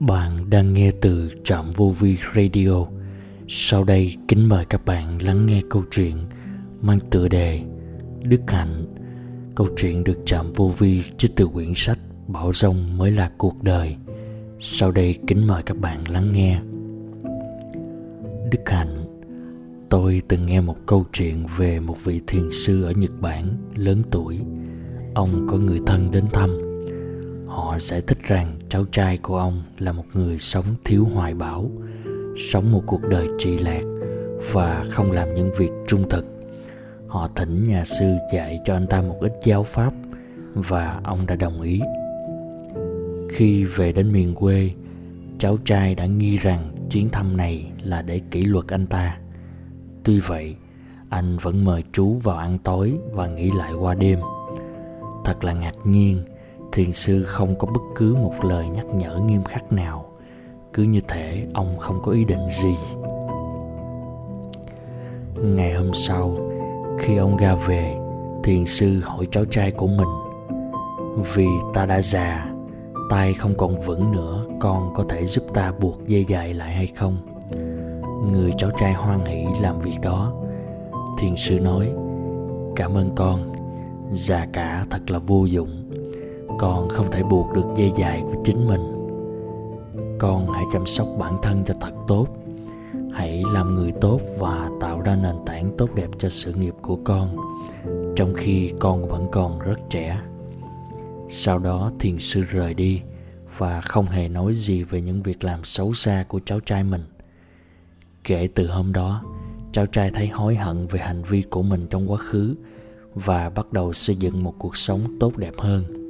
Bạn đang nghe từ Trạm Vô Vi Radio. Sau đây, kính mời các bạn lắng nghe câu chuyện mang tựa đề Đức Hạnh. Câu chuyện được Trạm Vô Vi trích từ quyển sách Bảo Rông mới là cuộc đời. Sau đây, kính mời các bạn lắng nghe. Đức Hạnh, Tôi từng nghe một câu chuyện về một vị thiền sư ở Nhật Bản lớn tuổi. Ông có người thân đến thăm. Họ giải thích rằng cháu trai của ông là một người sống thiếu hoài bão, sống một cuộc đời trì lạc và không làm những việc trung thực. Họ thỉnh nhà sư dạy cho anh ta một ít giáo pháp và ông đã đồng ý. Khi về đến miền quê, cháu trai đã nghi rằng chuyến thăm này là để kỷ luật anh ta. Tuy vậy, anh vẫn mời chú vào ăn tối và nghỉ lại qua đêm thật là ngạc nhiên, thiền sư không có bất cứ một lời nhắc nhở nghiêm khắc nào. Cứ như thể ông không có ý định gì. Ngày hôm sau, khi ông ra về, thiền sư hỏi cháu trai của mình. Vì ta đã già, tay không còn vững nữa, con có thể giúp ta buộc dây dài lại hay không? Người cháu trai hoan hỷ làm việc đó. Thiền sư nói, cảm ơn con già cả thật là vô dụng. Con không thể buộc được dây dài của chính mình. Con hãy chăm sóc bản thân cho thật tốt. Hãy làm người tốt và tạo ra nền tảng tốt đẹp cho sự nghiệp của con, trong khi con vẫn còn rất trẻ. Sau đó thiền sư rời đi và không hề nói gì về những việc làm xấu xa của cháu trai mình. Kể từ hôm đó, cháu trai thấy hối hận về hành vi của mình trong quá khứ và bắt đầu xây dựng một cuộc sống tốt đẹp hơn.